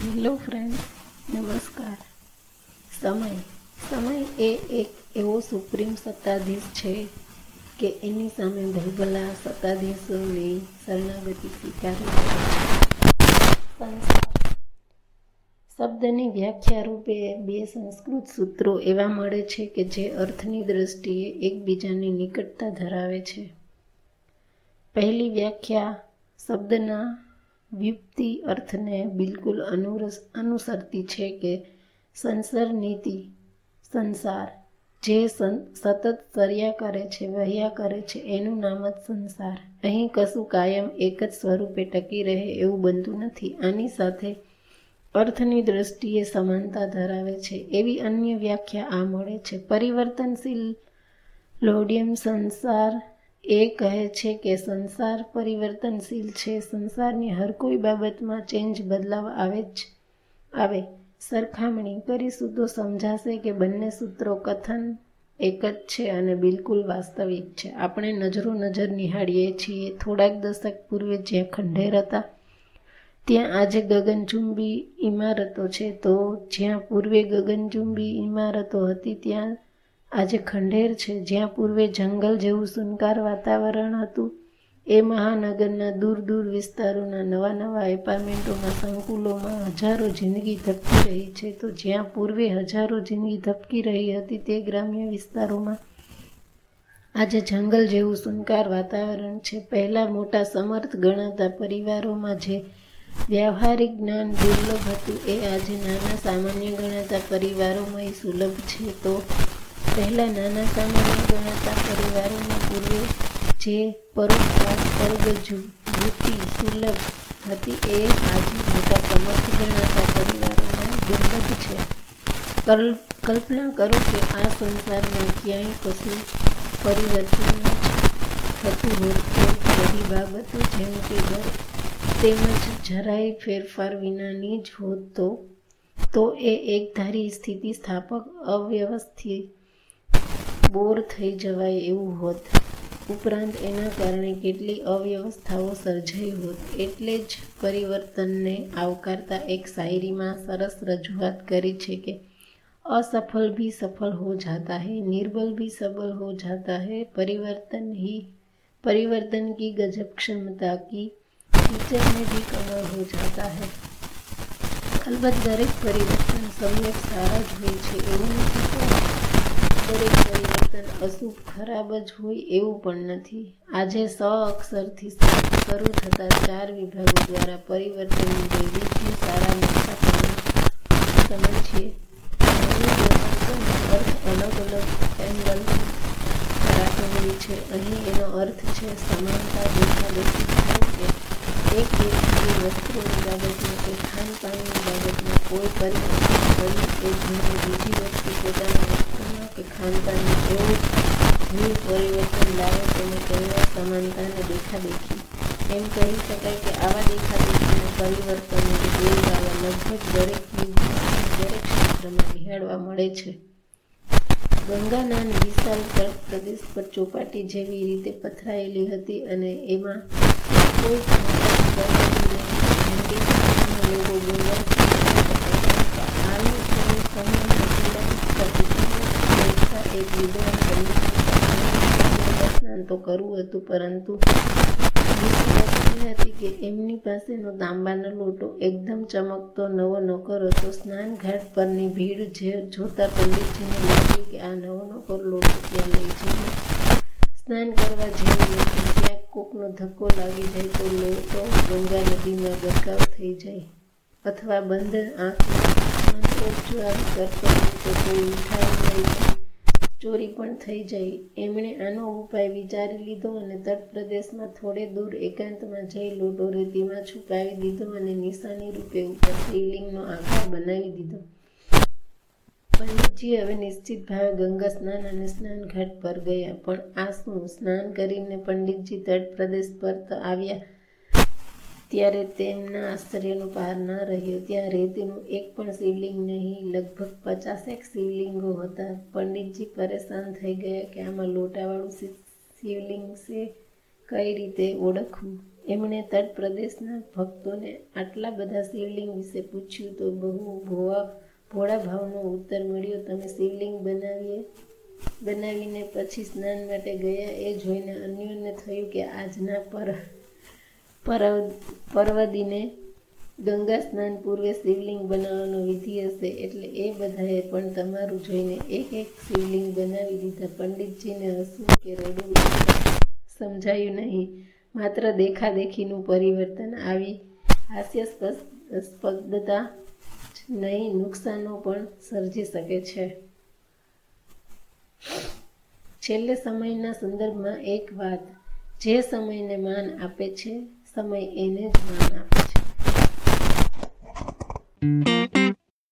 Hello friend નમસ્કાર. સમય સમય એ એક એવો સુપ્રીમ સત્તાધીશ છે કે એની સામે ભલભલા સત્તાધીશોની શરણાગતિ સ્વીકારી શબ્દની વ્યાખ્યા રૂપે બે સંસ્કૃત સૂત્રો એવા મળે છે કે જે અર્થની દ્રષ્ટિએ એકબીજાની નિકટતા ધરાવે છે. પહેલી વ્યાખ્યા શબ્દના વ્યુક્તિ અર્થને બિલકુલ અનુરસ, અનુસરતી છે કે સંસાર નીતિ, સંસાર જે સતત સર્યા કરે છે, વહ્યા કરે છે, એનું નામ જ સંસાર. અહીં કશું કાયમ એક જ સ્વરૂપે ટકી રહે એવું બનતું નથી. આની સાથે અર્થની દ્રષ્ટિએ સમાનતા ધરાવે છે. એવી અન્ય વ્યાખ્યા આ મળે છે. પરિવર્તનશીલ લોડિયમ સંસાર એ કહે છે કે સંસાર પરિવર્તનશીલ છે. સંસારની હર કોઈ બાબતમાં ચેન્જ બદલાવ આવે જ આવે. સરખામણી કરીશું તો સમજાશે કે બંને સૂત્રો કથન એક જ છે અને બિલકુલ વાસ્તવિક છે. આપણે નજરો નજર નિહાળીએ છીએ. થોડાક દશક પૂર્વે જ્યાં ખંડેર હતા, ત્યાં આજે ગગનચુંબી ઇમારતો છે. તો જ્યાં પૂર્વે ગગનચુંબી ઇમારતો હતી, ત્યાં આજે ખંડેર છે. જ્યાં પૂર્વે જંગલ જેવું સુનકાર વાતાવરણ હતું, એ મહાનગરના દૂર દૂર વિસ્તારોના નવા નવા એપાર્ટમેન્ટોમાં સંકુલોમાં હજારો જિંદગી ધબકી રહી છે. તો જ્યાં પૂર્વે હજારો જિંદગી ધબકી રહી હતી, તે ગ્રામ્ય વિસ્તારોમાં આજે જંગલ જેવું સુનકાર વાતાવરણ છે. પહેલાં મોટા સમર્થ ગણાતા પરિવારોમાં જે વ્યવહારિક જ્ઞાન દુર્લભ હતું, એ આજે નાના સામાન્ય ગણાતા પરિવારોમાં સુલભ છે. તો પહેલાં નાના સામાન્ય ગણાતા પરિવારોને પૂર્વે જે પરોપકાર પરગજૂતી સુલભ હતી એ આજે મોટા સમર્થ ગણાતા પરિવારોમાં દુર્લભ છે. કલ્પના કરો કે આ સંસારમાં ક્યાંય કશું પરિવર્તન થતું હોત બધી બાબતો જેમ કે ઘર તેમજ જરાય ફેરફાર વિનાની જ હોત તો એ એકધારી સ્થિતિ સ્થાપક અવ્યવસ્થિત બોર થઈ જવાય એવું હોત ઉપરાંત એના કારણે કેટલી અવ્યવસ્થાઓ સર્જાઈ હોત એટલે જ પરિવર્તનને આવકારતા એક શાયરીમાં સરસ રજૂઆત કરી છે કે असफल भी सफल हो जाता है निर्बल भी सबल हो जाता है परिवर्तन ही परिवर्तन की गजब क्षमता की टीचर में भी कमर हो जाता है અલબત્ત દરેક પરિવર્તન સમ્યક સારા જ હોય છે એવું નથી દરેક પરિવર્તન અશુભ, ખરાબ જ હોય એવું પણ નથી. આજે સ અક્ષરથી શરૂ થતા ચાર વિભાગો દ્વારા પરિવર્તનની વૈવિધ્ય સારા મોટા છે અર્થ અલગ અલગ એંગલ રાખેલી છે. અહીં એનો અર્થ છે સમાનતા દેખાદેખી એક વ્યક્તિએ વસ્ત્રોની બાબતમાં કે ખાનપાનની બાબતમાં કોઈ પરિવર્તન કરી એ જેને બીજી વ્યક્તિ પોતાના કે ખાનપાનમાં એવું જીવ પરિવર્તન લાવે તેને કહેવાય સમાનતાને દેખાદેખી એમ કહી શકાય કે આવા દેખાદેખીના પરિવર્તનો બોલવાળા લગભગ દરેક દરેક ક્ષેત્રમાં નિહાળવા મળે છે ગંગાના વિશાળ તટ પ્રદેશ પર ચોપાટી જેવી રીતે પથરાયેલી હતી અને એમાં કોઈ લોકો ગંગા એક વિદ્વાન સ્નાન તો કરવું હતું, પરંતુ હતી કે એમની પાસેનો તાંબાનો લોટો એકદમ ચમકતો નવો નોકર હતો. સ્નાન ઘાટ પરની ભીડ જે જોતા પંડિતજીને લાગ્યું કે આ નવો નોકર લોટો ત્યાં લઈ જઈને સ્નાન કરવા જેવું નથી. ક્યાંક કોકનો ધક્કો લાગી જાય તો લોટો ગંગા નદીમાં ગરકાવ થઈ જાય અથવા બંધ આંખ. કરતો કોઈ ઉઠાઈ જાય ચોરી પણ થઈ જાય એમણે આનો ઉપાય વિચારી લીધો અને તટ પ્રદેશમાં થોડે દૂર એકાંતમાં જઈ લોટો રેતીમાં છુપાવી દીધો અને નિશાની રૂપે ઉપર શિવલિંગનો આકાર બનાવી દીધો. પંડિતજી હવે નિશ્ચિત ભાવે ગંગા સ્નાન અને સ્નાન ઘાટ પર ગયા. પણ આ શું? સ્નાન કરીને પંડિતજી તટ પ્રદેશ પર આવ્યા. ત્યારે તેમના આશ્ચર્યનો પાર ન રહ્યો. ત્યાં રેતીનું એક પણ શિવલિંગ નહીં, લગભગ પચાસેક શિવલિંગો હતા. પંડિતજી પરેશાન થઈ ગયા કે આમાં લોટાવાળું શિવલિંગ છે? કઈ રીતે ઓળખવું? એમણે તટ પ્રદેશના ભક્તોને આટલા બધા શિવલિંગ વિશે પૂછ્યું તો બહુ ભોવા, ભોળા ભાવનો ઉત્તર મળ્યો, તમે શિવલિંગ બનાવીએ, બનાવીને પછી સ્નાન માટે ગયા? એ જોઈને અન્યોને થયું કે આજના પર પરવ પર્વદિને ગંગા સ્નાન પૂર્વે શિવલિંગ બનાવવાનો વિધિ હશે એટલે એ બધાએ પણ તમારું જોઈને એક એક શિવલિંગ બનાવી દીધા. પંડિતજીને હસવું કે રડવું સમજાયું નહીં. માત્ર દેખાદેખીનું પરિવર્તન આવી હાસ્યાસ્પદતા નહીં, નુકસાનો પણ સર્જી શકે છે. છેલ્લે સમયના સંદર્ભમાં એક વાત. જે સમયને માન આપે છે સમય એને માન આપે છે.